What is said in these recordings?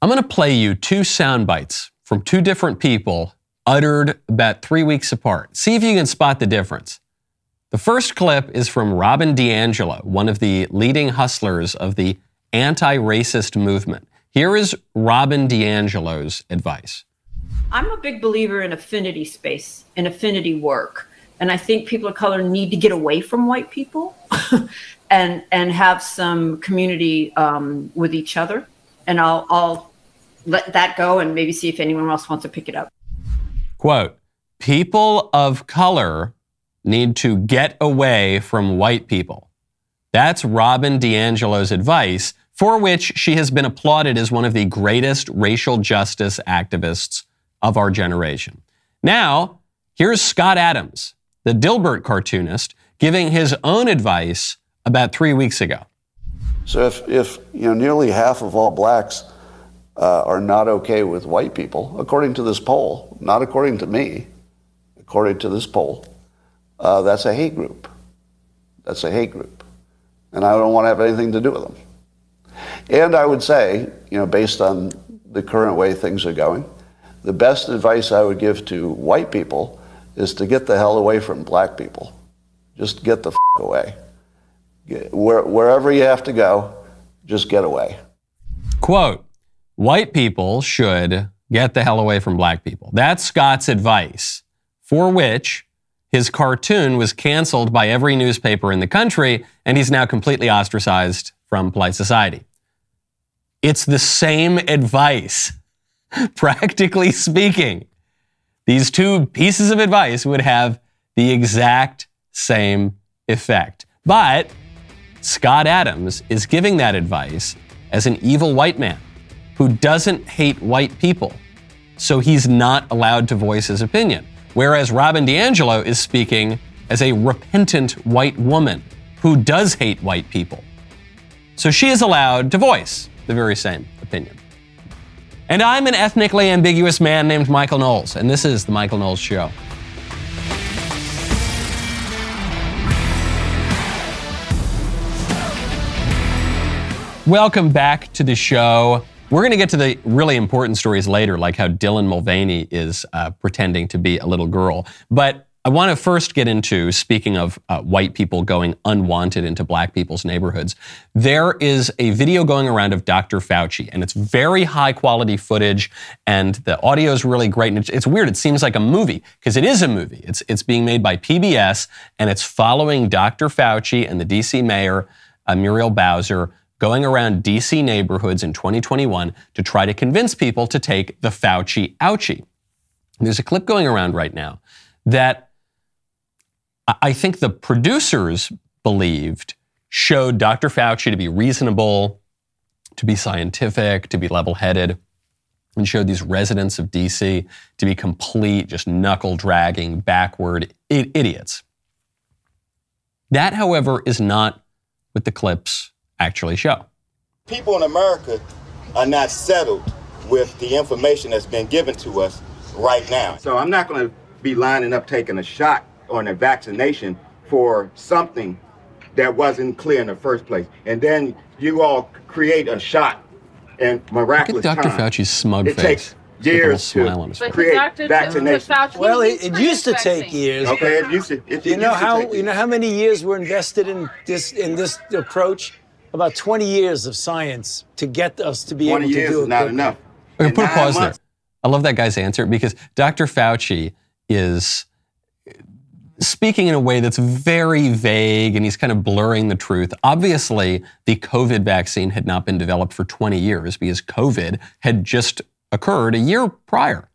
I'm going to play you two sound bites from two different people uttered about three weeks apart. See if you can spot the difference. The first clip is from Robin DiAngelo, one of the leading hustlers of the anti racist movement. Here is Robin DiAngelo's advice. I'm a big believer in affinity space and affinity work. And I think people of color need to get away from white people and and have some community um, with each other. And I'll I'll let that go and maybe see if anyone else wants to pick it up. Quote, people of color need to get away from white people. That's Robin DiAngelo's advice, for which she has been applauded as one of the greatest racial justice activists of our generation. Now, here's Scott Adams, the Dilbert cartoonist, giving his own advice about three weeks ago. So if, if you know nearly half of all blacks uh, are not okay with white people, according to this poll, not according to me, according to this poll, uh, that's a hate group. That's a hate group. And I don't want to have anything to do with them. And I would say, you know, based on the current way things are going, the best advice I would give to white people is to get the hell away from black people. Just get the f- away. Get, where, wherever you have to go, just get away. Quote, white people should get the hell away from black people. That's Scott's advice, for which his cartoon was canceled by every newspaper in the country, and he's now completely ostracized from polite society. It's the same advice, practically speaking. These two pieces of advice would have the exact same effect. But Scott Adams is giving that advice as an evil white man who doesn't hate white people. So he's not allowed to voice his opinion. Whereas Robin DiAngelo is speaking as a repentant white woman who does hate white people. So she is allowed to voice the very same opinion. And I'm an ethnically ambiguous man named Michael Knowles, and this is The Michael Knowles Show. Welcome back to the show. We're going to get to the really important stories later, like how Dylan Mulvaney is uh, pretending to be a little girl. But I want to first get into, speaking of uh, white people going unwanted into black people's neighborhoods, there is a video going around of Dr. Fauci, and it's very high quality footage, and the audio is really great. And it's, it's weird. It seems like a movie, because it is a movie. It's, it's being made by PBS, and it's following Dr. Fauci and the DC mayor, uh, Muriel Bowser, going around DC neighborhoods in 2021 to try to convince people to take the Fauci ouchie. There's a clip going around right now that I think the producers believed showed Dr. Fauci to be reasonable, to be scientific, to be level headed, and showed these residents of DC to be complete, just knuckle dragging, backward idiots. That, however, is not what the clips actually show. People in America are not settled with the information that's been given to us right now. So I'm not going to be lining up taking a shot or a vaccination for something that wasn't clear in the first place. And then you all create a shot and miraculous Look at Dr. time. Fauci's smug it face. takes He's got a little years smile to on his face. create Dr. vaccination. Fauci, Well, it, it used to take years. Okay, it used to. It, it You know used to how take you know how many years were invested in this in this approach? About 20 years of science to get us to be able to years do is it. not quickly. enough. Okay, In put a nine pause there. I love that guy's answer because Dr. Fauci is speaking in a way that's very vague and he's kind of blurring the truth. Obviously, the COVID vaccine had not been developed for 20 years because COVID had just occurred a year prior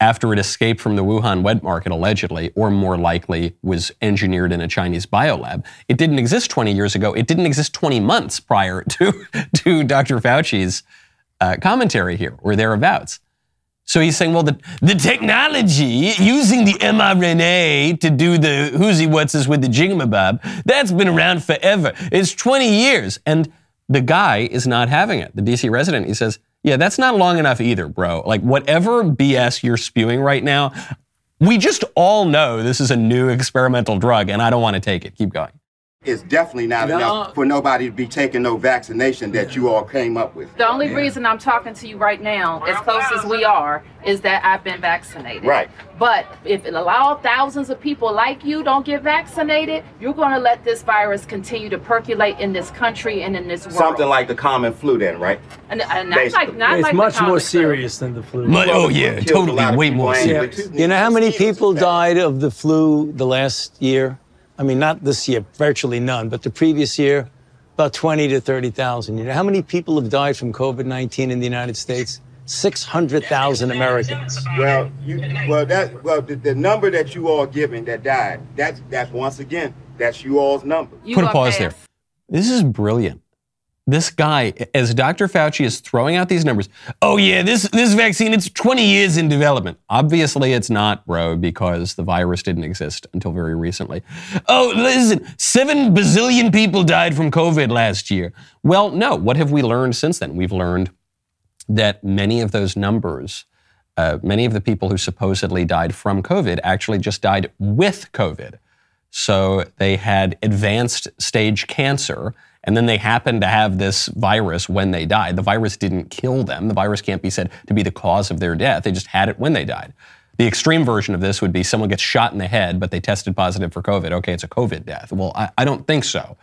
after it escaped from the Wuhan wet market, allegedly, or more likely was engineered in a Chinese biolab. It didn't exist 20 years ago. It didn't exist 20 months prior to, to Dr. Fauci's uh, commentary here or thereabouts. So he's saying, well, the, the technology using the mRNA to do the whoozy what's with the jingamabob, that's been around forever. It's 20 years. And the guy is not having it. The DC resident, he says, yeah, that's not long enough either, bro. Like, whatever BS you're spewing right now, we just all know this is a new experimental drug, and I don't want to take it. Keep going. It's definitely not No. enough for nobody to be taking no vaccination that you all came up with. The only reason I'm talking to you right now, as close as we are, is that I've been vaccinated. Right. But if it allow thousands of people like you don't get vaccinated, you're going to let this virus continue to percolate in this country and in this world. Something like the common flu, then, right? and, and not like not It's like much more comic book. serious than the flu. But, oh yeah, flu kills a lot totally, way more serious. too. You know how many people died of the flu the last year? I mean, not this year, virtually none, but the previous year, about 20 to 30,000. You know how many people have died from COVID-19 in the United States? 600,000 Americans. Well, you, well, that, well, the, the number that you all giving that died, that's, that's once again, that's you all's number. You Put a pause there. This is brilliant. This guy, as Dr. Fauci is throwing out these numbers, oh yeah, this this vaccine, it's 20 years in development. Obviously, it's not, bro, because the virus didn't exist until very recently. Oh, listen, seven bazillion people died from COVID last year. Well, no. What have we learned since then? We've learned that many of those numbers, uh, many of the people who supposedly died from COVID actually just died with COVID. So they had advanced stage cancer, and then they happened to have this virus when they died. The virus didn't kill them. The virus can't be said to be the cause of their death. They just had it when they died. The extreme version of this would be someone gets shot in the head, but they tested positive for COVID. Okay, it's a COVID death. Well, I, I don't think so.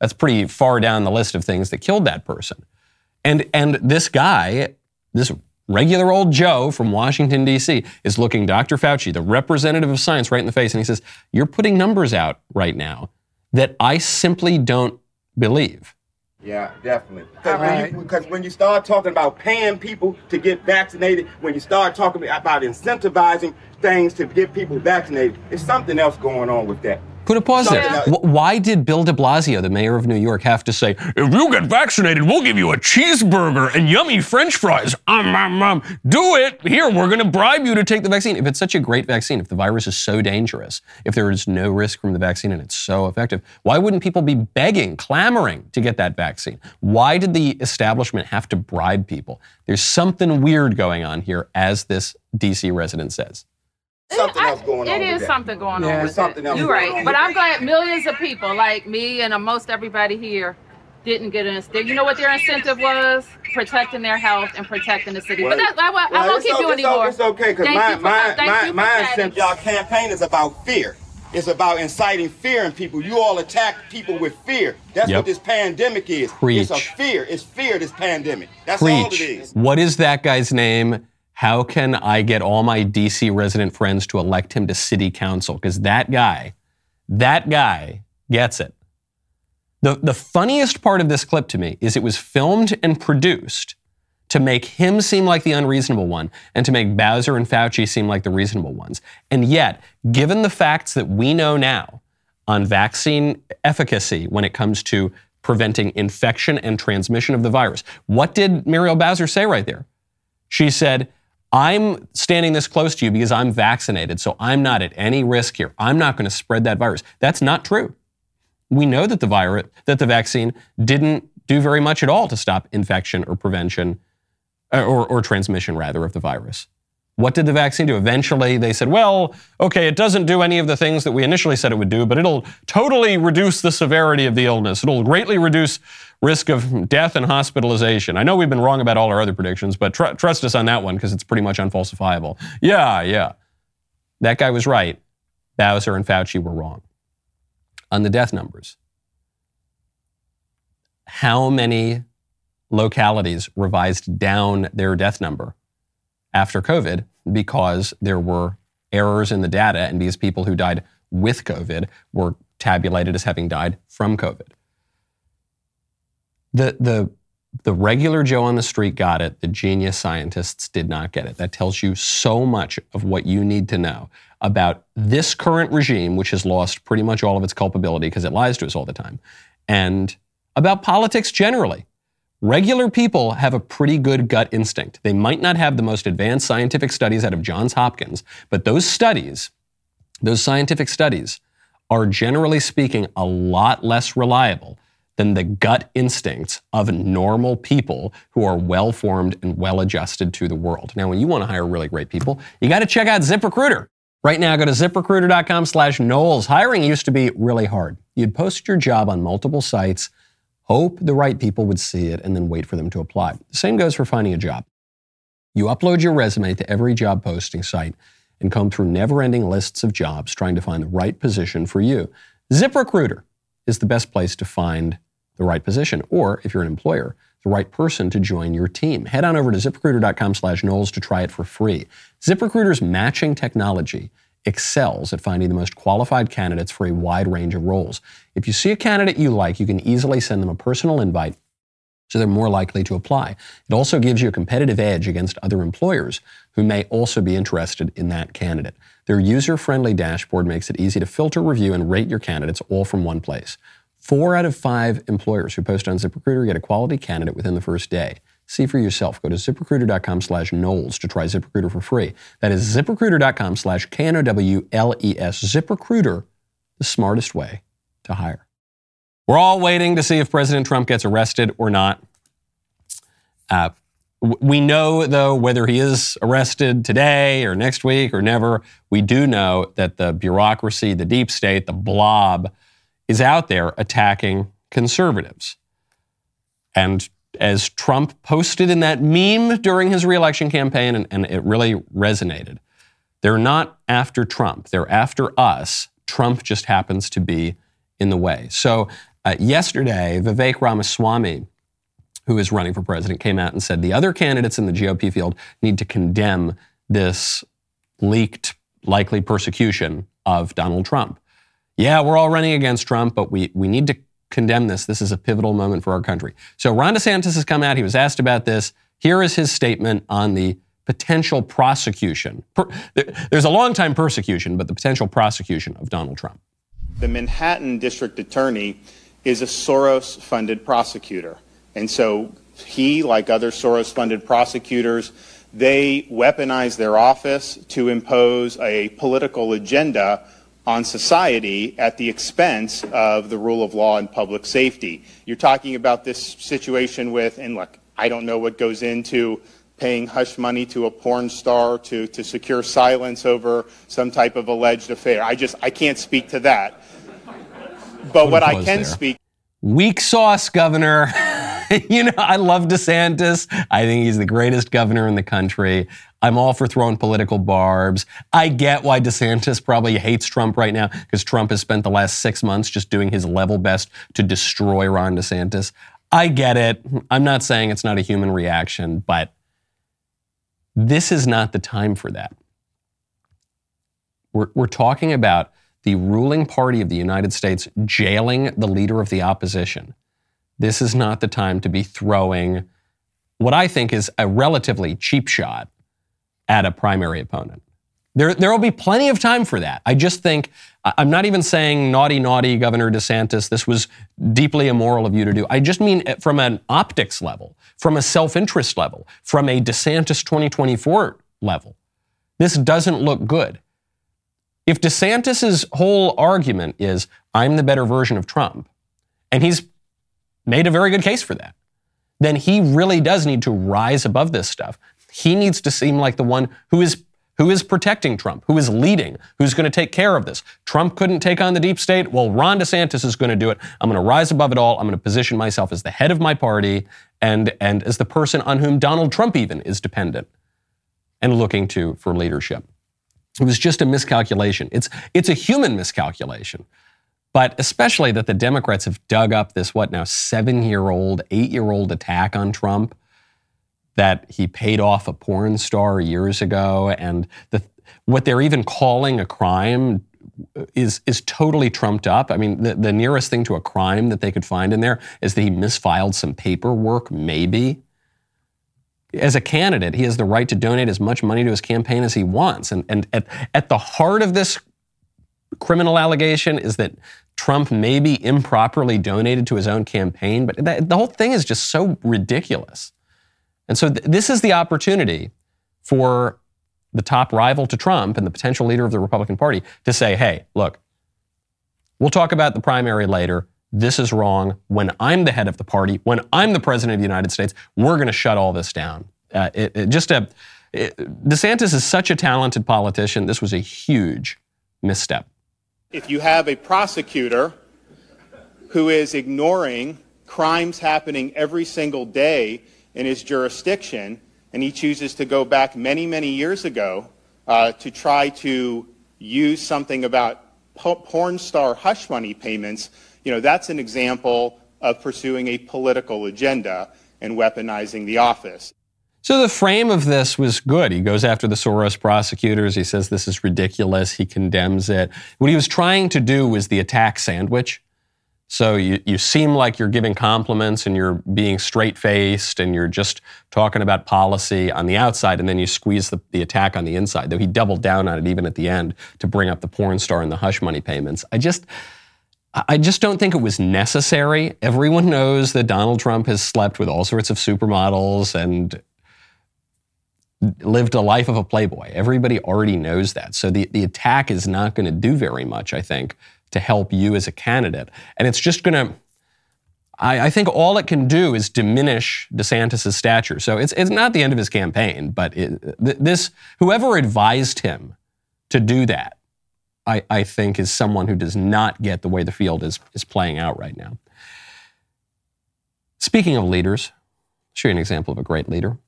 That's pretty far down the list of things that killed that person. And and this guy, this regular old Joe from Washington D.C. is looking Dr. Fauci, the representative of science, right in the face, and he says, "You're putting numbers out right now that I simply don't believe." Yeah, definitely. Because when, you, 'cause when you start talking about paying people to get vaccinated, when you start talking about incentivizing things to get people vaccinated, there's something else going on with that. Put a pause there. Wh- Why did Bill de Blasio, the mayor of New York, have to say, if you get vaccinated, we'll give you a cheeseburger and yummy french fries? Um, um, um. Do it. Here, we're going to bribe you to take the vaccine. If it's such a great vaccine, if the virus is so dangerous, if there is no risk from the vaccine and it's so effective, why wouldn't people be begging, clamoring to get that vaccine? Why did the establishment have to bribe people? There's something weird going on here, as this DC resident says. Something I- else going on It with is that. something going Yeah. on There's with something it. else You're right, but I'm glad millions of people like me and most everybody here didn't get an. You know what their incentive was? Protecting their health and protecting the city. Well, but that, I, won't- I won't keep o- you it's o- anymore. It's okay, because Thank my, for- my, my, my incentive, y'all campaign is about fear. It's about inciting fear in people. You all attack people with fear. That's Yep. what this pandemic is. Preach. It's a fear. It's fear, this pandemic. That's all it Preach. is. What is that guy's name? How can I get all my DC resident friends to elect him to city council? Because that guy, that guy gets it. The, the funniest part of this clip to me is it was filmed and produced to make him seem like the unreasonable one and to make Bowser and Fauci seem like the reasonable ones. And yet, given the facts that we know now on vaccine efficacy when it comes to preventing infection and transmission of the virus, what did Muriel Bowser say right there? She said, I'm standing this close to you because I'm vaccinated, so I'm not at any risk here. I'm not going to spread that virus. That's not true. We know that the virus, that the vaccine didn't do very much at all to stop infection or prevention or, or transmission rather of the virus. What did the vaccine do? Eventually, they said, well, okay, it doesn't do any of the things that we initially said it would do, but it'll totally reduce the severity of the illness. It'll greatly reduce risk of death and hospitalization. I know we've been wrong about all our other predictions, but tr- trust us on that one because it's pretty much unfalsifiable. Yeah, yeah. That guy was right. Bowser and Fauci were wrong. On the death numbers, how many localities revised down their death number after COVID because there were errors in the data and these people who died with COVID were tabulated as having died from COVID. The, the, the regular Joe on the street got it. The genius scientists did not get it. That tells you so much of what you need to know about this current regime, which has lost pretty much all of its culpability because it lies to us all the time, and about politics generally. Regular people have a pretty good gut instinct. They might not have the most advanced scientific studies out of Johns Hopkins, but those studies, those scientific studies, are generally speaking a lot less reliable than the gut instincts of normal people who are well formed and well adjusted to the world. Now, when you want to hire really great people, you got to check out ZipRecruiter. Right now, go to ziprecruiter.com slash Knowles. Hiring used to be really hard. You'd post your job on multiple sites, hope the right people would see it, and then wait for them to apply. The same goes for finding a job. You upload your resume to every job posting site and comb through never ending lists of jobs trying to find the right position for you. ZipRecruiter is the best place to find the right position, or if you're an employer, the right person to join your team. Head on over to ziprecruiter.com slash Knowles to try it for free. ZipRecruiter's matching technology excels at finding the most qualified candidates for a wide range of roles. If you see a candidate you like, you can easily send them a personal invite so they're more likely to apply. It also gives you a competitive edge against other employers who may also be interested in that candidate. Their user friendly dashboard makes it easy to filter, review, and rate your candidates all from one place. Four out of five employers who post on ZipRecruiter get a quality candidate within the first day. See for yourself. Go to ziprecruiter.com slash Knowles to try ZipRecruiter for free. That is ziprecruiter.com slash K-N-O-W-L-E-S. ZipRecruiter, the smartest way to hire. We're all waiting to see if President Trump gets arrested or not. Uh, we know, though, whether he is arrested today or next week or never, we do know that the bureaucracy, the deep state, the blob is out there attacking conservatives. And as Trump posted in that meme during his reelection campaign, and, and, it really resonated, they're not after Trump, they're after us. Trump just happens to be in the way. So uh, yesterday, Vivek Ramaswamy, who is running for president, came out and said the other candidates in the GOP field need to condemn this leaked likely persecution of Donald Trump yeah, we're all running against Trump, but we, we need to condemn this. This is a pivotal moment for our country. So Ron DeSantis has come out. He was asked about this. Here is his statement on the potential prosecution. There's a long time persecution, but the potential prosecution of Donald Trump. The Manhattan District Attorney is a Soros funded prosecutor. And so he, like other Soros funded prosecutors, they weaponize their office to impose a political agenda on society at the expense of the rule of law and public safety. You're talking about this situation with, and look, I don't know what goes into paying hush money to a porn star to, to secure silence over some type of alleged affair. I just, I can't speak to that. But what I can there. speak. Weak sauce, Governor. you know, I love DeSantis. I think he's the greatest governor in the country. I'm all for throwing political barbs. I get why DeSantis probably hates Trump right now because Trump has spent the last six months just doing his level best to destroy Ron DeSantis. I get it. I'm not saying it's not a human reaction, but this is not the time for that. We're, we're talking about the ruling party of the United States jailing the leader of the opposition. This is not the time to be throwing what I think is a relatively cheap shot at a primary opponent. There, there will be plenty of time for that. I just think, I'm not even saying naughty, naughty Governor DeSantis, this was deeply immoral of you to do. I just mean eh, from an optics level, from a self interest level, from a DeSantis 2024 level. This doesn't look good. If DeSantis's whole argument is, I'm the better version of Trump, and he's made a very good case for that, then he really does need to rise above this stuff. He needs to seem like the one who is who is protecting Trump, who is leading, who's going to take care of this. Trump couldn't take on the deep state. Well, Ron DeSantis is going to do it. I'm going to rise above it all. I'm going to position myself as the head of my party and, and as the person on whom Donald Trump even is dependent and looking to for leadership. It was just a miscalculation. It's, it's a human miscalculation. But especially that the Democrats have dug up this, what now, seven year old, eight year old attack on Trump that he paid off a porn star years ago, and the, what they're even calling a crime is is totally trumped up. I mean, the, the nearest thing to a crime that they could find in there is that he misfiled some paperwork, maybe. As a candidate, he has the right to donate as much money to his campaign as he wants. And, and at, at the heart of this criminal allegation is that Trump maybe improperly donated to his own campaign. But that, the whole thing is just so ridiculous. And so th- this is the opportunity for the top rival to Trump and the potential leader of the Republican Party to say, hey, look, we'll talk about the primary later. This is wrong. When I'm the head of the party, when I'm the president of the United States, we're going to shut all this down. Uh, it, it, just a, it, DeSantis is such a talented politician. This was a huge misstep. If you have a prosecutor who is ignoring crimes happening every single day in his jurisdiction, and he chooses to go back many, many years ago uh, to try to use something about porn star hush money payments, you know, that's an example of pursuing a political agenda and weaponizing the office. So the frame of this was good. He goes after the Soros prosecutors. He says this is ridiculous. He condemns it. What he was trying to do was the attack sandwich. So you, you seem like you're giving compliments and you're being straight faced and you're just talking about policy on the outside, and then you squeeze the, the attack on the inside. Though he doubled down on it even at the end to bring up the porn star and the hush money payments. I just. I just don't think it was necessary. Everyone knows that Donald Trump has slept with all sorts of supermodels and lived a life of a playboy. Everybody already knows that. So the, the attack is not going to do very much, I think, to help you as a candidate. And it's just going to, I, think all it can do is diminish DeSantis' stature. So it's, it's not the end of his campaign, but it, this, whoever advised him to do that, I, I think is someone who does not get the way the field is, is playing out right now. Speaking of leaders, I'll show you an example of a great leader.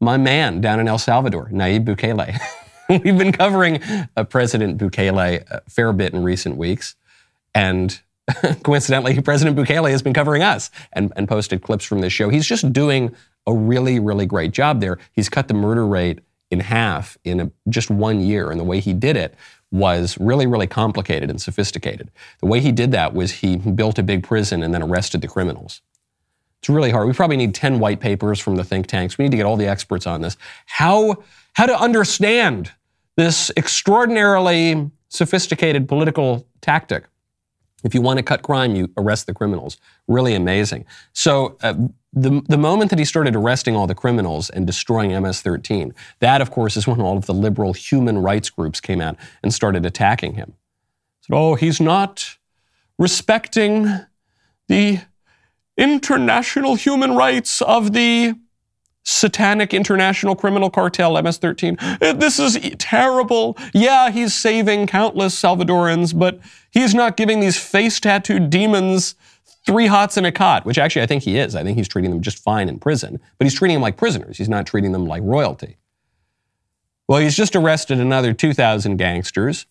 My man down in El Salvador, Nayib Bukele. We've been covering uh, President Bukele a fair bit in recent weeks. And coincidentally, President Bukele has been covering us and, and posted clips from this show. He's just doing a really, really great job there. He's cut the murder rate in half in a, just one year. And the way he did it was really, really complicated and sophisticated. The way he did that was he built a big prison and then arrested the criminals. It's really hard. We probably need 10 white papers from the think tanks. We need to get all the experts on this. How how to understand this extraordinarily sophisticated political tactic. If you want to cut crime, you arrest the criminals. Really amazing. So, uh, the, the moment that he started arresting all the criminals and destroying MS 13, that, of course, is when all of the liberal human rights groups came out and started attacking him. Said, oh, he's not respecting the international human rights of the satanic international criminal cartel, MS 13. Uh, this is terrible. Yeah, he's saving countless Salvadorans, but he's not giving these face tattooed demons three hots in a cot, which actually I think he is. I think he's treating them just fine in prison, but he's treating them like prisoners. He's not treating them like royalty. Well, he's just arrested another 2,000 gangsters,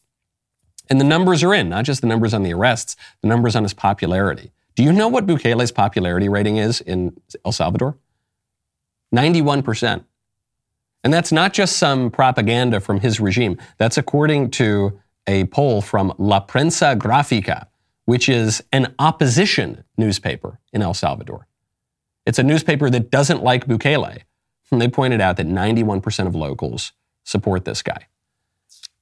and the numbers are in, not just the numbers on the arrests, the numbers on his popularity. Do you know what Bukele's popularity rating is in El Salvador? 91%. And that's not just some propaganda from his regime. That's according to a poll from La Prensa Grafica, which is an opposition newspaper in El Salvador. It's a newspaper that doesn't like Bukele. And they pointed out that 91% of locals support this guy.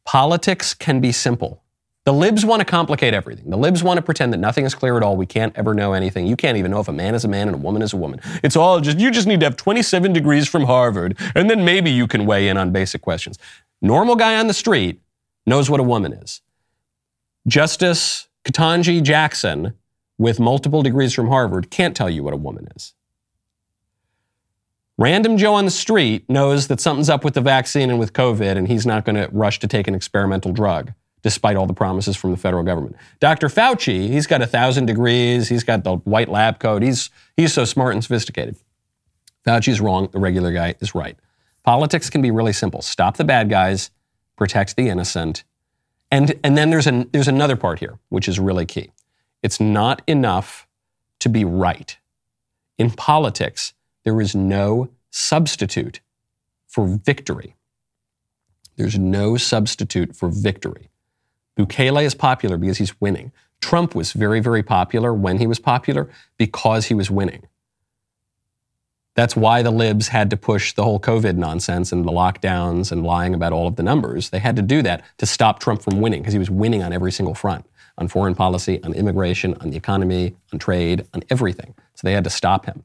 Politics can be simple. The libs want to complicate everything. The libs want to pretend that nothing is clear at all. We can't ever know anything. You can't even know if a man is a man and a woman is a woman. It's all just, you just need to have 27 degrees from Harvard, and then maybe you can weigh in on basic questions. Normal guy on the street knows what a woman is. Justice Ketanji Jackson, with multiple degrees from Harvard, can't tell you what a woman is. Random Joe on the street knows that something's up with the vaccine and with COVID, and he's not going to rush to take an experimental drug despite all the promises from the federal government. Dr. Fauci, he's got a thousand degrees, he's got the white lab coat, he's, he's so smart and sophisticated. Fauci's wrong, the regular guy is right. Politics can be really simple stop the bad guys, protect the innocent. And, and then there's, an, there's another part here, which is really key. It's not enough to be right. In politics, there is no substitute for victory. There's no substitute for victory. Bukele is popular because he's winning. Trump was very, very popular when he was popular because he was winning. That's why the libs had to push the whole COVID nonsense and the lockdowns and lying about all of the numbers. They had to do that to stop Trump from winning because he was winning on every single front on foreign policy, on immigration, on the economy, on trade, on everything. So they had to stop him.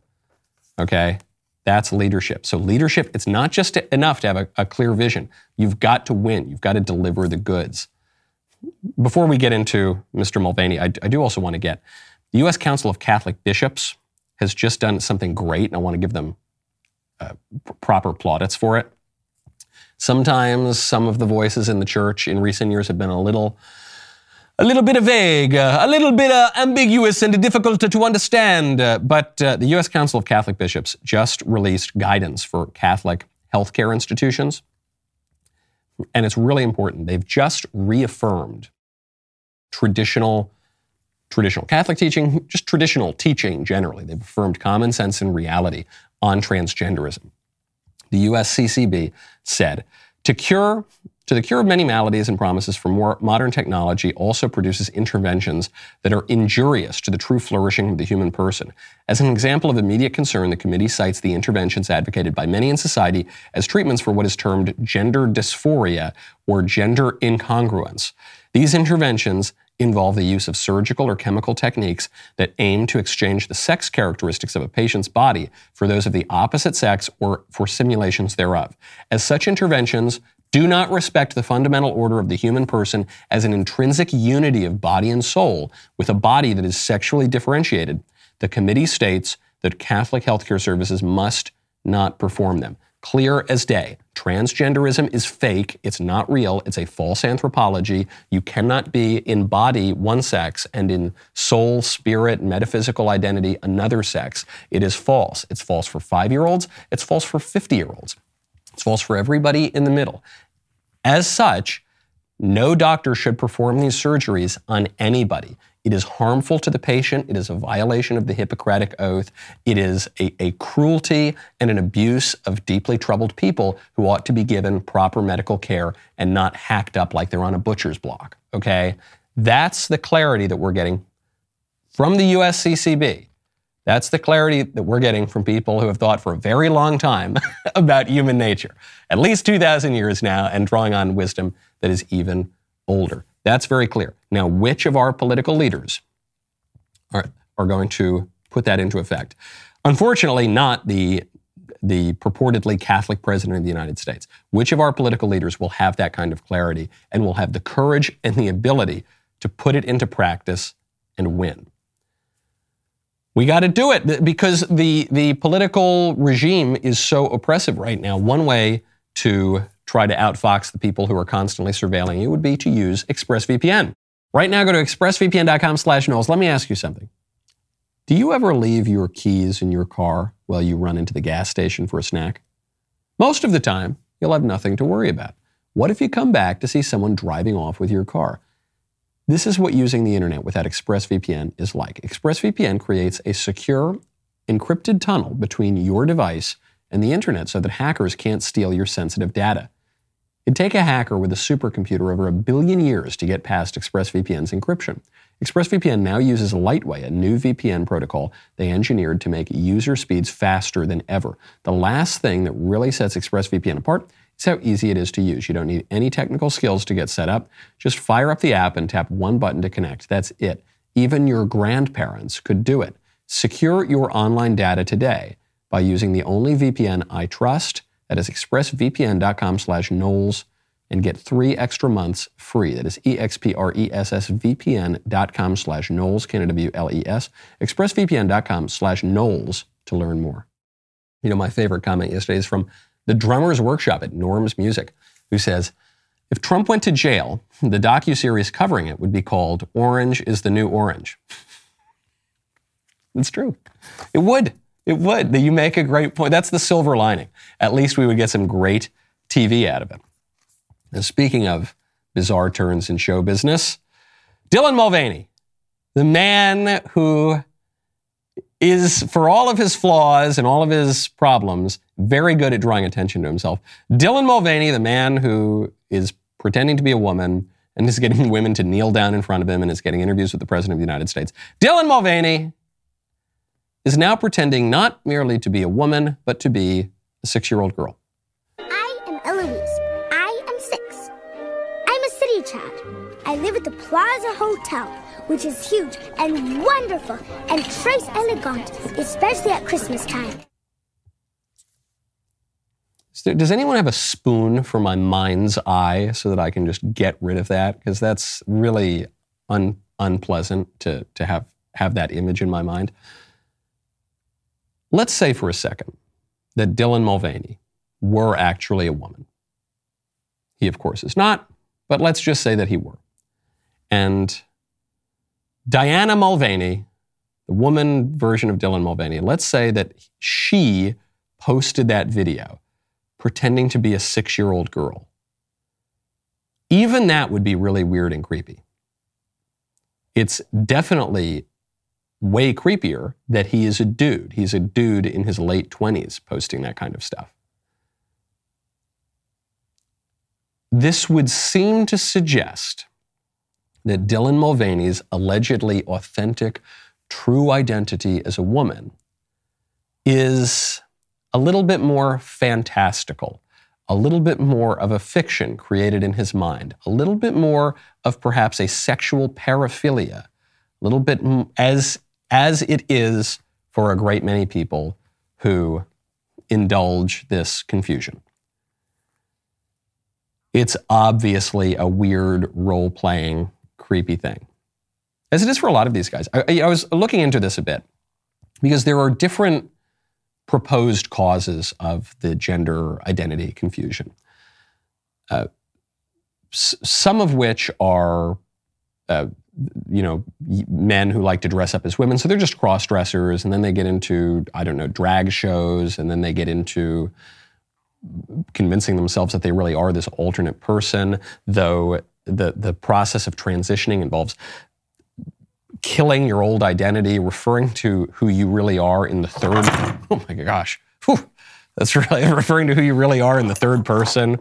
Okay? That's leadership. So, leadership, it's not just enough to have a, a clear vision. You've got to win, you've got to deliver the goods before we get into Mr. Mulvaney, I, I do also want to get the U.S. Council of Catholic Bishops has just done something great, and I want to give them uh, proper plaudits for it. Sometimes some of the voices in the church in recent years have been a little a little bit of vague, uh, a little bit uh, ambiguous and difficult to, to understand. Uh, but uh, the U.S. Council of Catholic Bishops just released guidance for Catholic healthcare institutions. And it's really important. They've just reaffirmed traditional, traditional Catholic teaching, just traditional teaching generally. They've affirmed common sense and reality on transgenderism. The USCCB said to cure to the cure of many maladies and promises for more modern technology also produces interventions that are injurious to the true flourishing of the human person. As an example of immediate concern, the committee cites the interventions advocated by many in society as treatments for what is termed gender dysphoria or gender incongruence. These interventions involve the use of surgical or chemical techniques that aim to exchange the sex characteristics of a patient's body for those of the opposite sex or for simulations thereof. As such interventions do not respect the fundamental order of the human person as an intrinsic unity of body and soul with a body that is sexually differentiated, the committee states that Catholic healthcare services must not perform them. Clear as day. Transgenderism is fake. It's not real. It's a false anthropology. You cannot be in body one sex and in soul, spirit, metaphysical identity another sex. It is false. It's false for five year olds. It's false for 50 year olds. It's false for everybody in the middle. As such, no doctor should perform these surgeries on anybody. It is harmful to the patient. It is a violation of the Hippocratic Oath. It is a, a, cruelty and an abuse of deeply troubled people who ought to be given proper medical care and not hacked up like they're on a butcher's block. Okay? That's the clarity that we're getting from the USCCB. That's the clarity that we're getting from people who have thought for a very long time about human nature, at least 2,000 years now, and drawing on wisdom that is even older. That's very clear. Now, which of our political leaders are, are going to put that into effect? Unfortunately, not the, the purportedly Catholic president of the United States. Which of our political leaders will have that kind of clarity and will have the courage and the ability to put it into practice and win? We got to do it because the, the political regime is so oppressive right now. One way to try to outfox the people who are constantly surveilling you would be to use ExpressVPN. Right now, go to expressvpn.com slash Knowles. Let me ask you something. Do you ever leave your keys in your car while you run into the gas station for a snack? Most of the time, you'll have nothing to worry about. What if you come back to see someone driving off with your car? This is what using the internet without ExpressVPN is like. ExpressVPN creates a secure, encrypted tunnel between your device and the internet so that hackers can't steal your sensitive data. It'd take a hacker with a supercomputer over a billion years to get past ExpressVPN's encryption. ExpressVPN now uses Lightway, a new VPN protocol they engineered to make user speeds faster than ever. The last thing that really sets ExpressVPN apart it's how easy it is to use. You don't need any technical skills to get set up. Just fire up the app and tap one button to connect. That's it. Even your grandparents could do it. Secure your online data today by using the only VPN I trust. That is expressvpn.com slash Knowles and get three extra months free. That is expressvpn.com slash Knowles, K-N-W-L-E-S, expressvpn.com slash Knowles to learn more. You know, my favorite comment yesterday is from the drummer's workshop at Norm's Music, who says, if Trump went to jail, the docu-series covering it would be called Orange is the New Orange. it's true. It would. It would. You make a great point. That's the silver lining. At least we would get some great TV out of it. And speaking of bizarre turns in show business, Dylan Mulvaney, the man who is, for all of his flaws and all of his problems, very good at drawing attention to himself. Dylan Mulvaney, the man who is pretending to be a woman and is getting women to kneel down in front of him and is getting interviews with the President of the United States. Dylan Mulvaney is now pretending not merely to be a woman, but to be a six year old girl. I am Eloise. I am six. I'm a city child. I live at the Plaza Hotel which is huge and wonderful and très elegant, especially at Christmas time. Does anyone have a spoon for my mind's eye so that I can just get rid of that? Because that's really un, unpleasant to, to have, have that image in my mind. Let's say for a second that Dylan Mulvaney were actually a woman. He, of course, is not, but let's just say that he were. And Diana Mulvaney, the woman version of Dylan Mulvaney, let's say that she posted that video pretending to be a six year old girl. Even that would be really weird and creepy. It's definitely way creepier that he is a dude. He's a dude in his late 20s posting that kind of stuff. This would seem to suggest that Dylan Mulvaney's allegedly authentic, true identity as a woman is a little bit more fantastical, a little bit more of a fiction created in his mind, a little bit more of perhaps a sexual paraphilia, a little bit as, as it is for a great many people who indulge this confusion. It's obviously a weird role playing, creepy thing, as it is for a lot of these guys. I, I was looking into this a bit because there are different proposed causes of the gender identity confusion. Uh, s- some of which are, uh, you know, men who like to dress up as women. So they're just cross dressers, and then they get into, I don't know, drag shows, and then they get into convincing themselves that they really are this alternate person, though the, the process of transitioning involves killing your old identity, referring to who you really are in the third. Oh my gosh, Whew. that's really referring to who you really are in the third person.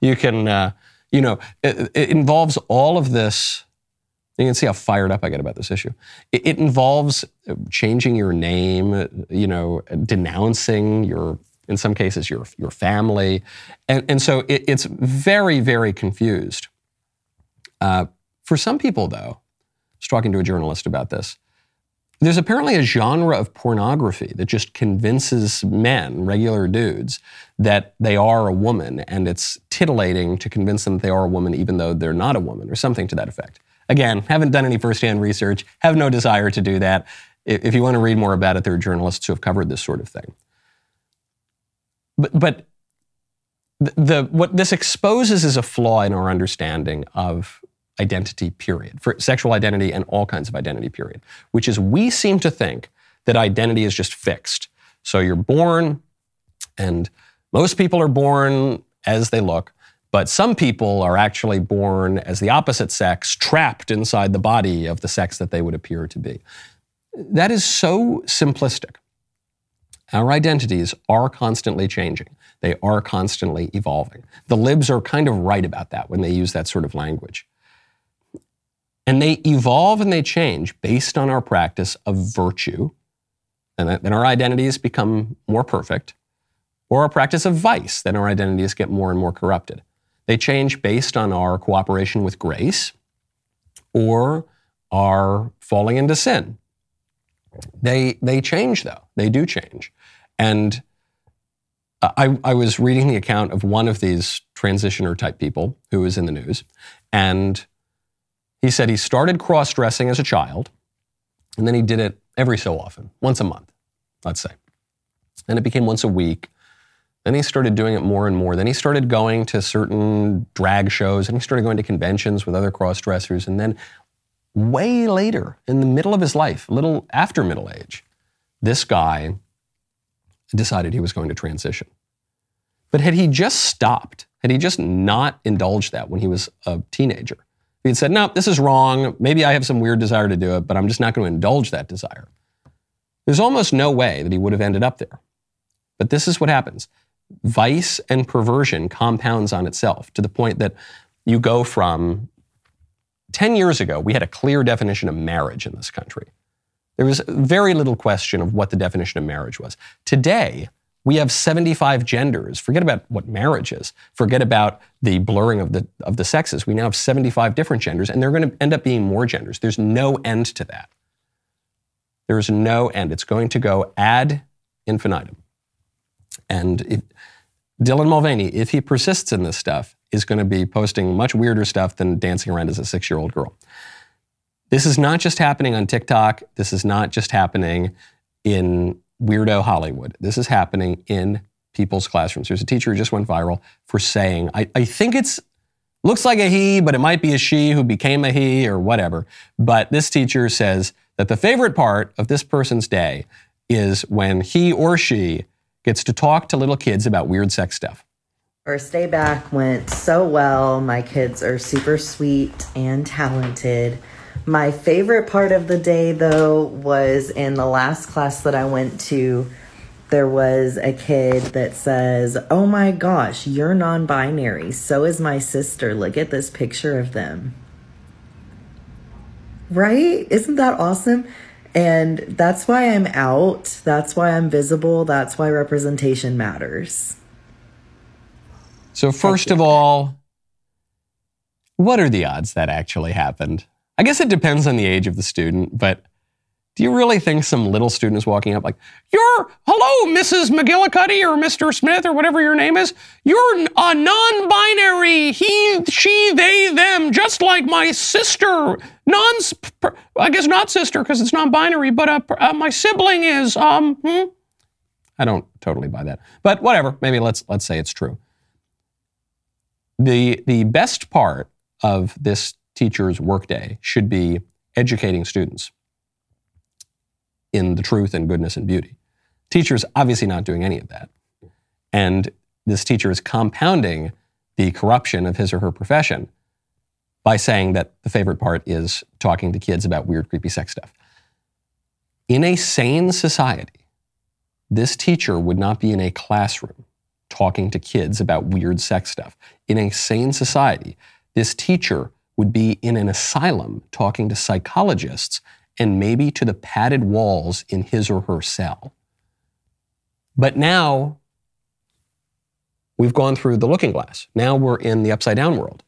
You can, uh, you know, it, it, involves all of this. You can see how fired up I get about this issue. It, it involves changing your name, you know, denouncing your, in some cases, your your family, and and so it, it's very very confused. Uh, for some people, though, I was talking to a journalist about this. There's apparently a genre of pornography that just convinces men, regular dudes, that they are a woman, and it's titillating to convince them that they are a woman even though they're not a woman, or something to that effect. Again, haven't done any firsthand research, have no desire to do that. If you want to read more about it, there are journalists who have covered this sort of thing. But, but the, what this exposes is a flaw in our understanding of identity, period, for sexual identity and all kinds of identity, period, which is we seem to think that identity is just fixed. So you're born, and most people are born as they look, but some people are actually born as the opposite sex, trapped inside the body of the sex that they would appear to be. That is so simplistic. Our identities are constantly changing. They are constantly evolving. The libs are kind of right about that when they use that sort of language. And they evolve and they change based on our practice of virtue. And then our identities become more perfect, or our practice of vice, then our identities get more and more corrupted. They change based on our cooperation with grace or our falling into sin. They, they change, though. They do change. And I, I was reading the account of one of these transitioner type people who was in the news, and he said he started cross dressing as a child, and then he did it every so often, once a month, let's say. Then it became once a week. Then he started doing it more and more. Then he started going to certain drag shows, and he started going to conventions with other cross dressers. And then, way later, in the middle of his life, a little after middle age, this guy decided he was going to transition. But had he just stopped, had he just not indulged that when he was a teenager, he had said, no, this is wrong. Maybe I have some weird desire to do it, but I'm just not going to indulge that desire. There's almost no way that he would have ended up there. But this is what happens vice and perversion compounds on itself to the point that you go from 10 years ago, we had a clear definition of marriage in this country. There was very little question of what the definition of marriage was. Today, we have 75 genders. Forget about what marriage is. Forget about the blurring of the, of the sexes. We now have 75 different genders, and they're going to end up being more genders. There's no end to that. There's no end. It's going to go ad infinitum. And if, Dylan Mulvaney, if he persists in this stuff, is going to be posting much weirder stuff than dancing around as a six year old girl. This is not just happening on TikTok. This is not just happening in weirdo Hollywood. This is happening in people's classrooms. There's a teacher who just went viral for saying, I, I think it's looks like a he, but it might be a she who became a he or whatever. But this teacher says that the favorite part of this person's day is when he or she gets to talk to little kids about weird sex stuff. First day back went so well. My kids are super sweet and talented. My favorite part of the day, though, was in the last class that I went to. There was a kid that says, Oh my gosh, you're non binary. So is my sister. Look at this picture of them. Right? Isn't that awesome? And that's why I'm out. That's why I'm visible. That's why representation matters. So, first of all, what are the odds that actually happened? I guess it depends on the age of the student, but do you really think some little student is walking up like, You're, hello, Mrs. McGillicuddy or Mr. Smith or whatever your name is? You're a non binary, he, she, they, them, just like my sister. Non, I guess not sister because it's non binary, but uh, uh, my sibling is. Um, hmm? I don't totally buy that. But whatever, maybe let's, let's say it's true. The, the best part of this teacher's workday should be educating students in the truth and goodness and beauty. Teacher's obviously not doing any of that. And this teacher is compounding the corruption of his or her profession by saying that the favorite part is talking to kids about weird, creepy sex stuff. In a sane society, this teacher would not be in a classroom talking to kids about weird sex stuff. In a sane society, this teacher would be in an asylum talking to psychologists and maybe to the padded walls in his or her cell. But now we've gone through the looking glass. Now we're in the upside down world.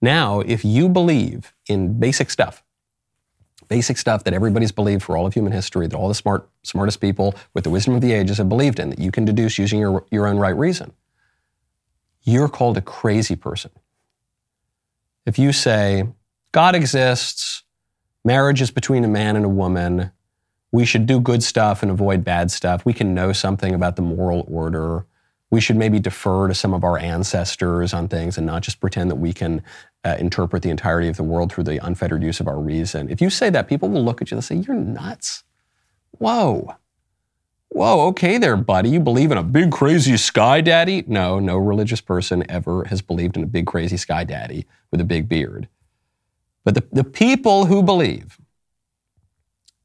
Now, if you believe in basic stuff, basic stuff that everybody's believed for all of human history, that all the smart, smartest people with the wisdom of the ages have believed in, that you can deduce using your, your own right reason, you're called a crazy person. If you say, God exists, marriage is between a man and a woman, we should do good stuff and avoid bad stuff, we can know something about the moral order, we should maybe defer to some of our ancestors on things and not just pretend that we can uh, interpret the entirety of the world through the unfettered use of our reason. If you say that, people will look at you and say, You're nuts. Whoa. Whoa, okay there, buddy. You believe in a big crazy sky daddy? No, no religious person ever has believed in a big crazy sky daddy with a big beard. But the, the people who believe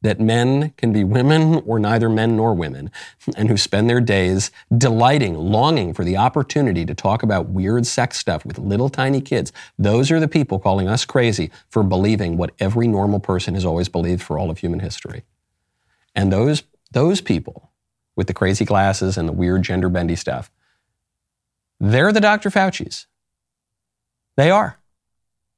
that men can be women or neither men nor women, and who spend their days delighting, longing for the opportunity to talk about weird sex stuff with little tiny kids. Those are the people calling us crazy for believing what every normal person has always believed for all of human history. And those, those people with the crazy glasses and the weird gender bendy stuff, they're the Dr. Fauci's. They are.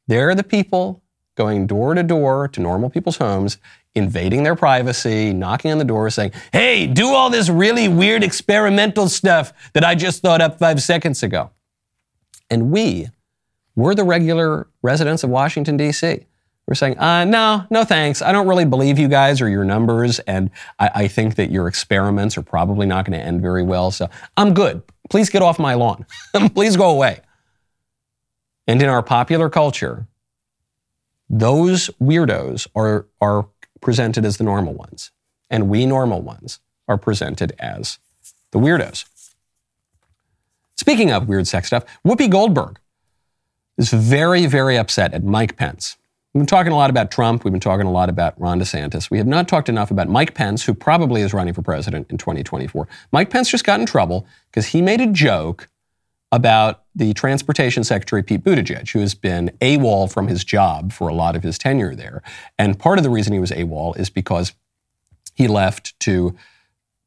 They're the people going door to door to normal people's homes, invading their privacy, knocking on the door, saying, Hey, do all this really weird experimental stuff that I just thought up five seconds ago. And we, we're the regular residents of Washington, D.C. We're saying, uh, no, no thanks. I don't really believe you guys or your numbers, and I, I think that your experiments are probably not going to end very well. So I'm good. Please get off my lawn. Please go away. And in our popular culture, those weirdos are, are presented as the normal ones, and we normal ones are presented as the weirdos. Speaking of weird sex stuff, Whoopi Goldberg is very, very upset at Mike Pence. We've been talking a lot about Trump. We've been talking a lot about Ron DeSantis. We have not talked enough about Mike Pence, who probably is running for president in 2024. Mike Pence just got in trouble because he made a joke about the Transportation Secretary Pete Buttigieg, who has been AWOL from his job for a lot of his tenure there. And part of the reason he was AWOL is because he left to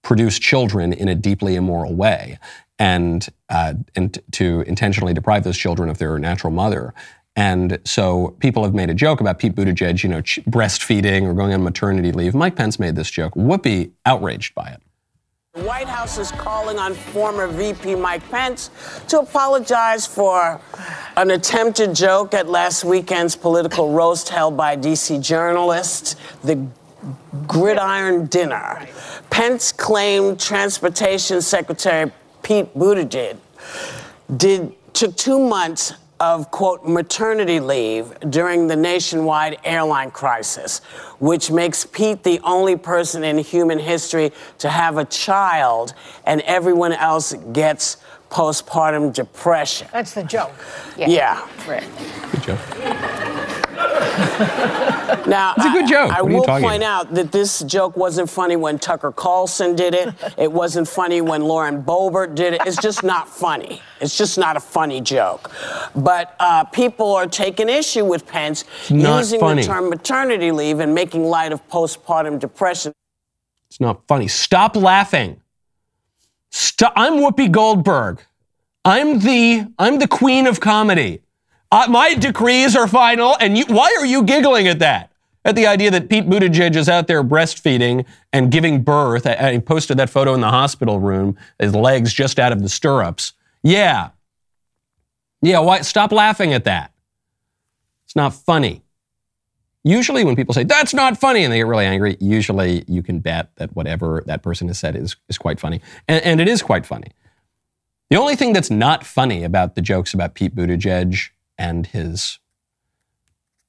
produce children in a deeply immoral way and, uh, and to intentionally deprive those children of their natural mother. And so people have made a joke about Pete Buttigieg, you know, breastfeeding or going on maternity leave. Mike Pence made this joke. Whoopi outraged by it. The White House is calling on former VP Mike Pence to apologize for an attempted joke at last weekend's political roast held by DC journalists, the Gridiron Dinner. Pence claimed Transportation Secretary Pete Buttigieg did took two months of, quote, maternity leave during the nationwide airline crisis, which makes Pete the only person in human history to have a child, and everyone else gets postpartum depression. That's the joke. Yeah. Right. Good joke. Now, It's a good joke. I, I What are you will point out that this joke wasn't funny when Tucker Carlson did it. It wasn't funny when Lauren Boebert did it. It's just not funny. It's just not a funny joke. But uh, people are taking issue with Pence not using funny. the term maternity leave and making light of postpartum depression. It's not funny. Stop laughing. Stop. I'm Whoopi Goldberg. I'm the I'm the queen of comedy. Uh, my decrees are final, and you, why are you giggling at that? At the idea that Pete Buttigieg is out there breastfeeding and giving birth. I, I posted that photo in the hospital room, his legs just out of the stirrups. Yeah. Yeah, why? Stop laughing at that. It's not funny. Usually, when people say, that's not funny, and they get really angry, usually you can bet that whatever that person has said is, is quite funny. And, and it is quite funny. The only thing that's not funny about the jokes about Pete Buttigieg and his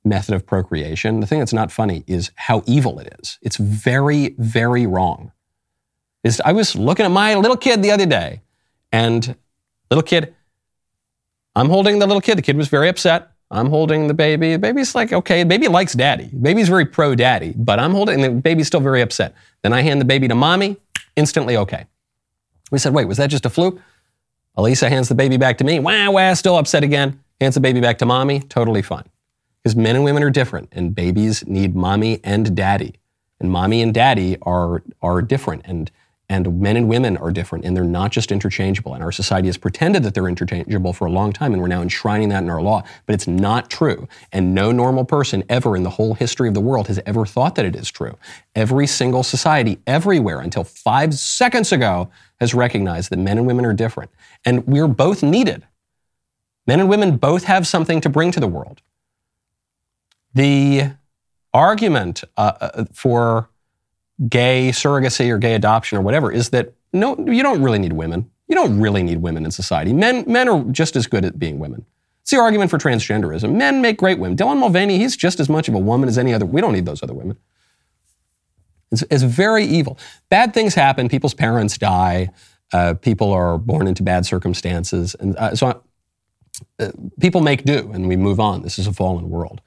method of procreation, the thing that's not funny is how evil it is. It's very, very wrong. It's, I was looking at my little kid the other day, and little kid, I'm holding the little kid. The kid was very upset. I'm holding the baby. The baby's like, okay, the baby likes daddy. Baby's very pro daddy, but I'm holding, the baby's still very upset. Then I hand the baby to mommy, instantly okay. We said, wait, was that just a fluke? Alisa hands the baby back to me. Wah, wah, still upset again. Hands the baby back to mommy, totally fine. Because men and women are different, and babies need mommy and daddy. And mommy and daddy are, are different, and, and men and women are different, and they're not just interchangeable. And our society has pretended that they're interchangeable for a long time, and we're now enshrining that in our law. But it's not true. And no normal person ever in the whole history of the world has ever thought that it is true. Every single society, everywhere, until five seconds ago, has recognized that men and women are different. And we're both needed. Men and women both have something to bring to the world. The argument uh, uh, for gay surrogacy or gay adoption or whatever is that no, you don't really need women. You don't really need women in society. Men, men are just as good at being women. It's the argument for transgenderism. Men make great women. Dylan Mulvaney, he's just as much of a woman as any other. We don't need those other women. It's, it's very evil. Bad things happen. People's parents die. Uh, people are born into bad circumstances. And uh, so people make do and we move on. This is a fallen world.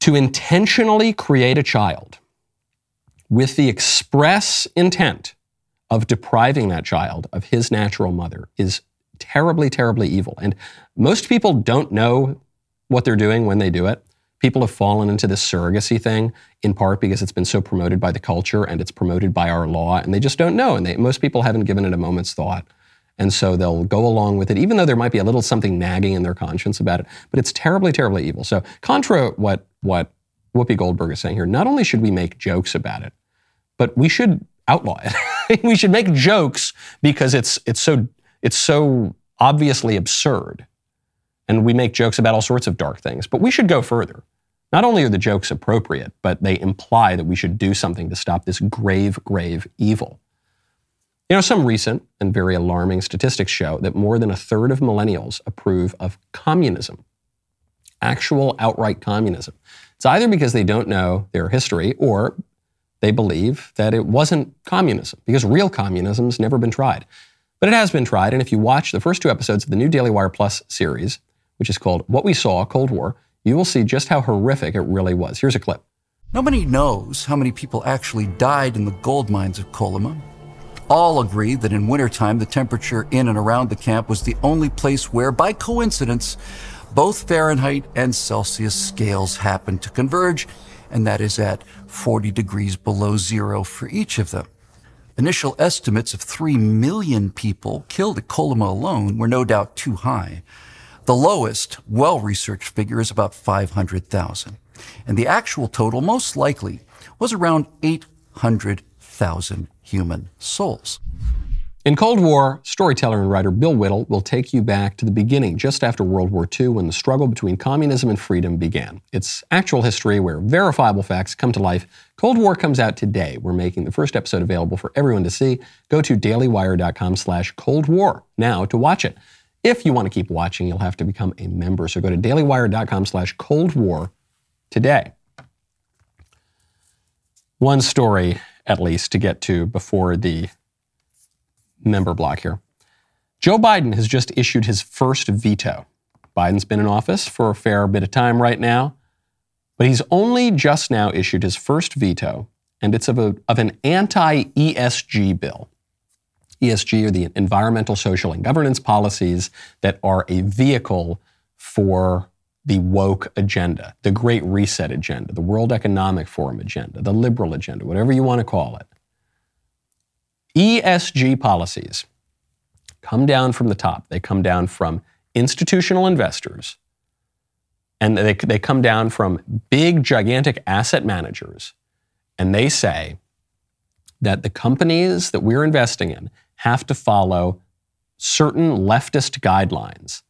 To intentionally create a child with the express intent of depriving that child of his natural mother is terribly, terribly evil. And most people don't know what they're doing when they do it. People have fallen into this surrogacy thing in part because it's been so promoted by the culture and it's promoted by our law, and they just don't know. And they, most people haven't given it a moment's thought. And so they'll go along with it, even though there might be a little something nagging in their conscience about it. But it's terribly, terribly evil. So, contra what, what Whoopi Goldberg is saying here, not only should we make jokes about it, but we should outlaw it. we should make jokes because it's it's so it's so obviously absurd. And we make jokes about all sorts of dark things, but we should go further. Not only are the jokes appropriate, but they imply that we should do something to stop this grave, grave evil. You know, some recent and very alarming statistics show that more than a third of millennials approve of communism, actual outright communism. It's either because they don't know their history or they believe that it wasn't communism, because real communism's never been tried. But it has been tried, and if you watch the first two episodes of the new Daily Wire Plus series, which is called What We Saw Cold War, you will see just how horrific it really was. Here's a clip. Nobody knows how many people actually died in the gold mines of Kolyma. All agree that in wintertime, the temperature in and around the camp was the only place where, by coincidence, both Fahrenheit and Celsius scales happened to converge, and that is at 40 degrees below zero for each of them. Initial estimates of 3 million people killed at Kolyma alone were no doubt too high. The lowest, well researched figure is about 500,000. And the actual total, most likely, was around 800,000 human souls. In Cold War, storyteller and writer Bill Whittle will take you back to the beginning, just after World War II, when the struggle between communism and freedom began. It's actual history where verifiable facts come to life. Cold War comes out today. We're making the first episode available for everyone to see. Go to dailywire.com slash Cold War now to watch it. If you want to keep watching, you'll have to become a member. So go to dailywire.com slash Cold War today. One story, at least, to get to before the member block here. Joe Biden has just issued his first veto. Biden's been in office for a fair bit of time right now, but he's only just now issued his first veto, and it's of, a, of an anti ESG bill. ESG are the environmental, social, and governance policies that are a vehicle for the woke agenda, the Great Reset agenda, the World Economic Forum agenda, the liberal agenda, whatever you want to call it. ESG policies come down from the top. They come down from institutional investors, and they, they come down from big, gigantic asset managers, and they say that the companies that we're investing in have to follow certain leftist guidelines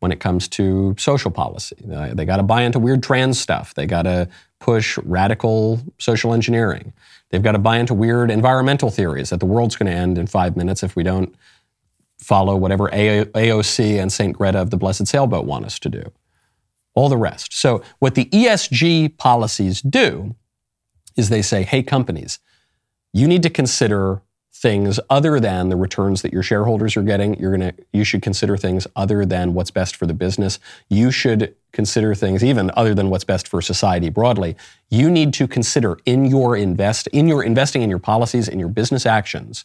when it comes to social policy. They got to buy into weird trans stuff. They got to push radical social engineering. They've got to buy into weird environmental theories that the world's going to end in five minutes if we don't follow whatever AOC and St. Greta of the Blessed Sailboat want us to do. All the rest. So, what the ESG policies do is they say, hey, companies, you need to consider things other than the returns that your shareholders are getting. You're gonna, you should consider things other than what's best for the business. You should consider things even other than what's best for society broadly. You need to consider in your invest, in your investing in your policies, in your business actions,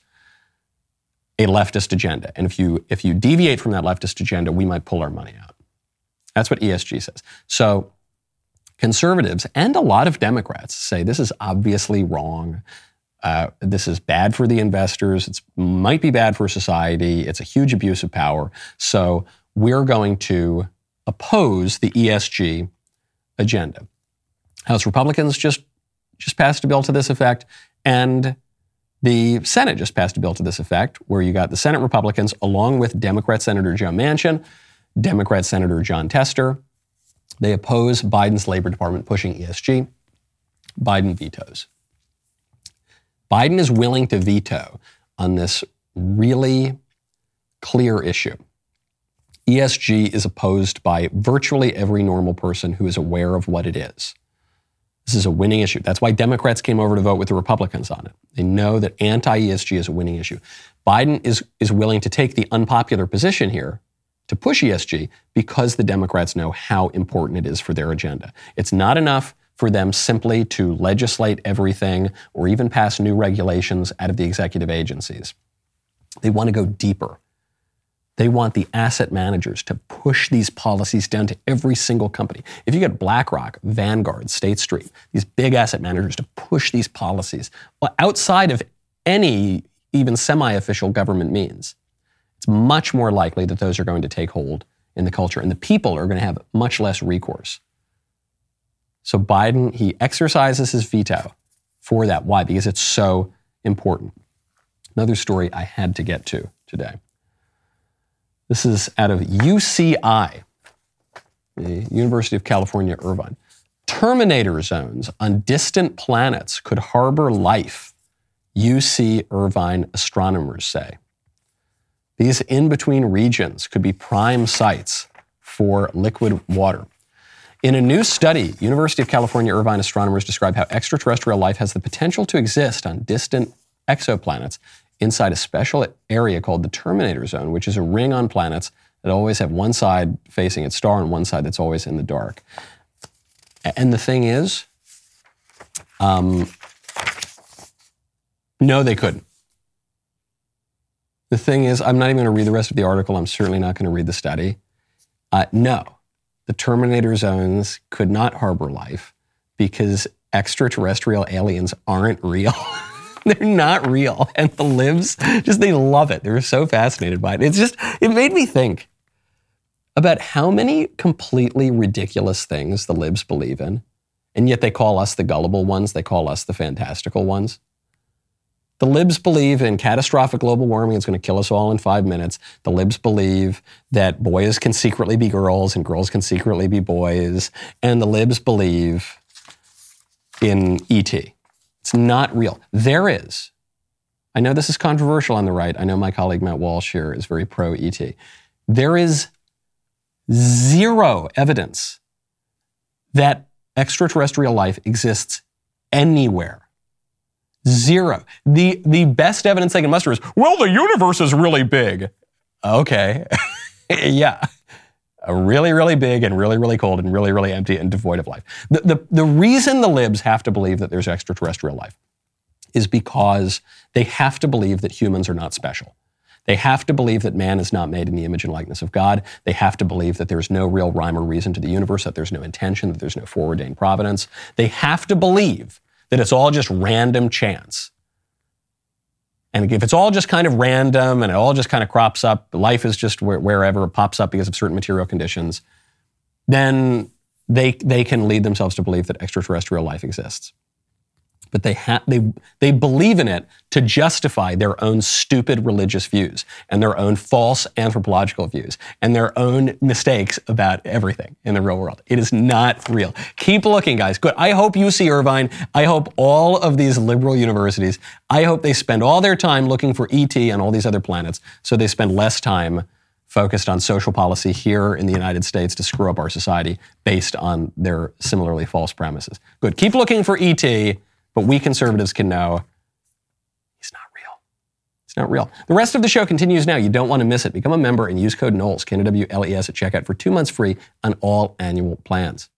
a leftist agenda. And if you if you deviate from that leftist agenda, we might pull our money out. That's what ESG says. So conservatives and a lot of Democrats say this is obviously wrong. Uh, this is bad for the investors. It might be bad for society. It's a huge abuse of power. So we're going to oppose the ESG agenda. House Republicans just just passed a bill to this effect, and the Senate just passed a bill to this effect, where you got the Senate Republicans along with Democrat Senator Joe Manchin, Democrat Senator Jon Tester. They oppose Biden's Labor Department pushing ESG. Biden vetoes. Biden is willing to veto on this really clear issue. ESG is opposed by virtually every normal person who is aware of what it is. This is a winning issue. That's why Democrats came over to vote with the Republicans on it. They know that anti ESG is a winning issue. Biden is, is willing to take the unpopular position here to push ESG because the Democrats know how important it is for their agenda. It's not enough for them simply to legislate everything or even pass new regulations out of the executive agencies. They want to go deeper. They want the asset managers to push these policies down to every single company. If you get BlackRock, Vanguard, State Street, these big asset managers to push these policies outside of any even semi official government means, it's much more likely that those are going to take hold in the culture and the people are going to have much less recourse. So Biden, he exercises his veto for that. Why? Because it's so important. Another story I had to get to today. This is out of UCI, the University of California, Irvine. Terminator zones on distant planets could harbor life, UC Irvine astronomers say. These in between regions could be prime sites for liquid water. In a new study, University of California Irvine astronomers describe how extraterrestrial life has the potential to exist on distant exoplanets inside a special area called the Terminator Zone, which is a ring on planets that always have one side facing its star and one side that's always in the dark. And the thing is, um, no, they couldn't. The thing is, I'm not even going to read the rest of the article. I'm certainly not going to read the study. Uh, no, the Terminator zones could not harbor life because extraterrestrial aliens aren't real. They're not real. And the libs, just they love it. They're so fascinated by it. It's just, it made me think about how many completely ridiculous things the libs believe in. And yet they call us the gullible ones, they call us the fantastical ones. The libs believe in catastrophic global warming. It's going to kill us all in five minutes. The libs believe that boys can secretly be girls and girls can secretly be boys. And the libs believe in ET. It's not real. There is. I know this is controversial on the right. I know my colleague Matt Walsh here is very pro ET. there is zero evidence that extraterrestrial life exists anywhere. Zero. The, the best evidence they can muster is, well, the universe is really big. Okay. yeah. Really, really big and really, really cold and really, really empty and devoid of life. The, the, the reason the libs have to believe that there's extraterrestrial life is because they have to believe that humans are not special. They have to believe that man is not made in the image and likeness of God. They have to believe that there's no real rhyme or reason to the universe, that there's no intention, that there's no foreordained providence. They have to believe that it's all just random chance. And if it's all just kind of random and it all just kind of crops up, life is just wherever it pops up because of certain material conditions, then they, they can lead themselves to believe that extraterrestrial life exists but they, ha- they, they believe in it to justify their own stupid religious views and their own false anthropological views and their own mistakes about everything in the real world. It is not real. Keep looking, guys. Good. I hope UC Irvine, I hope all of these liberal universities, I hope they spend all their time looking for ET and all these other planets so they spend less time focused on social policy here in the United States to screw up our society based on their similarly false premises. Good. Keep looking for ET. But we conservatives can know he's not real. It's not real. The rest of the show continues now. You don't want to miss it. Become a member and use code Knowles, K-N-O-W-L-E-S at checkout for two months free on all annual plans.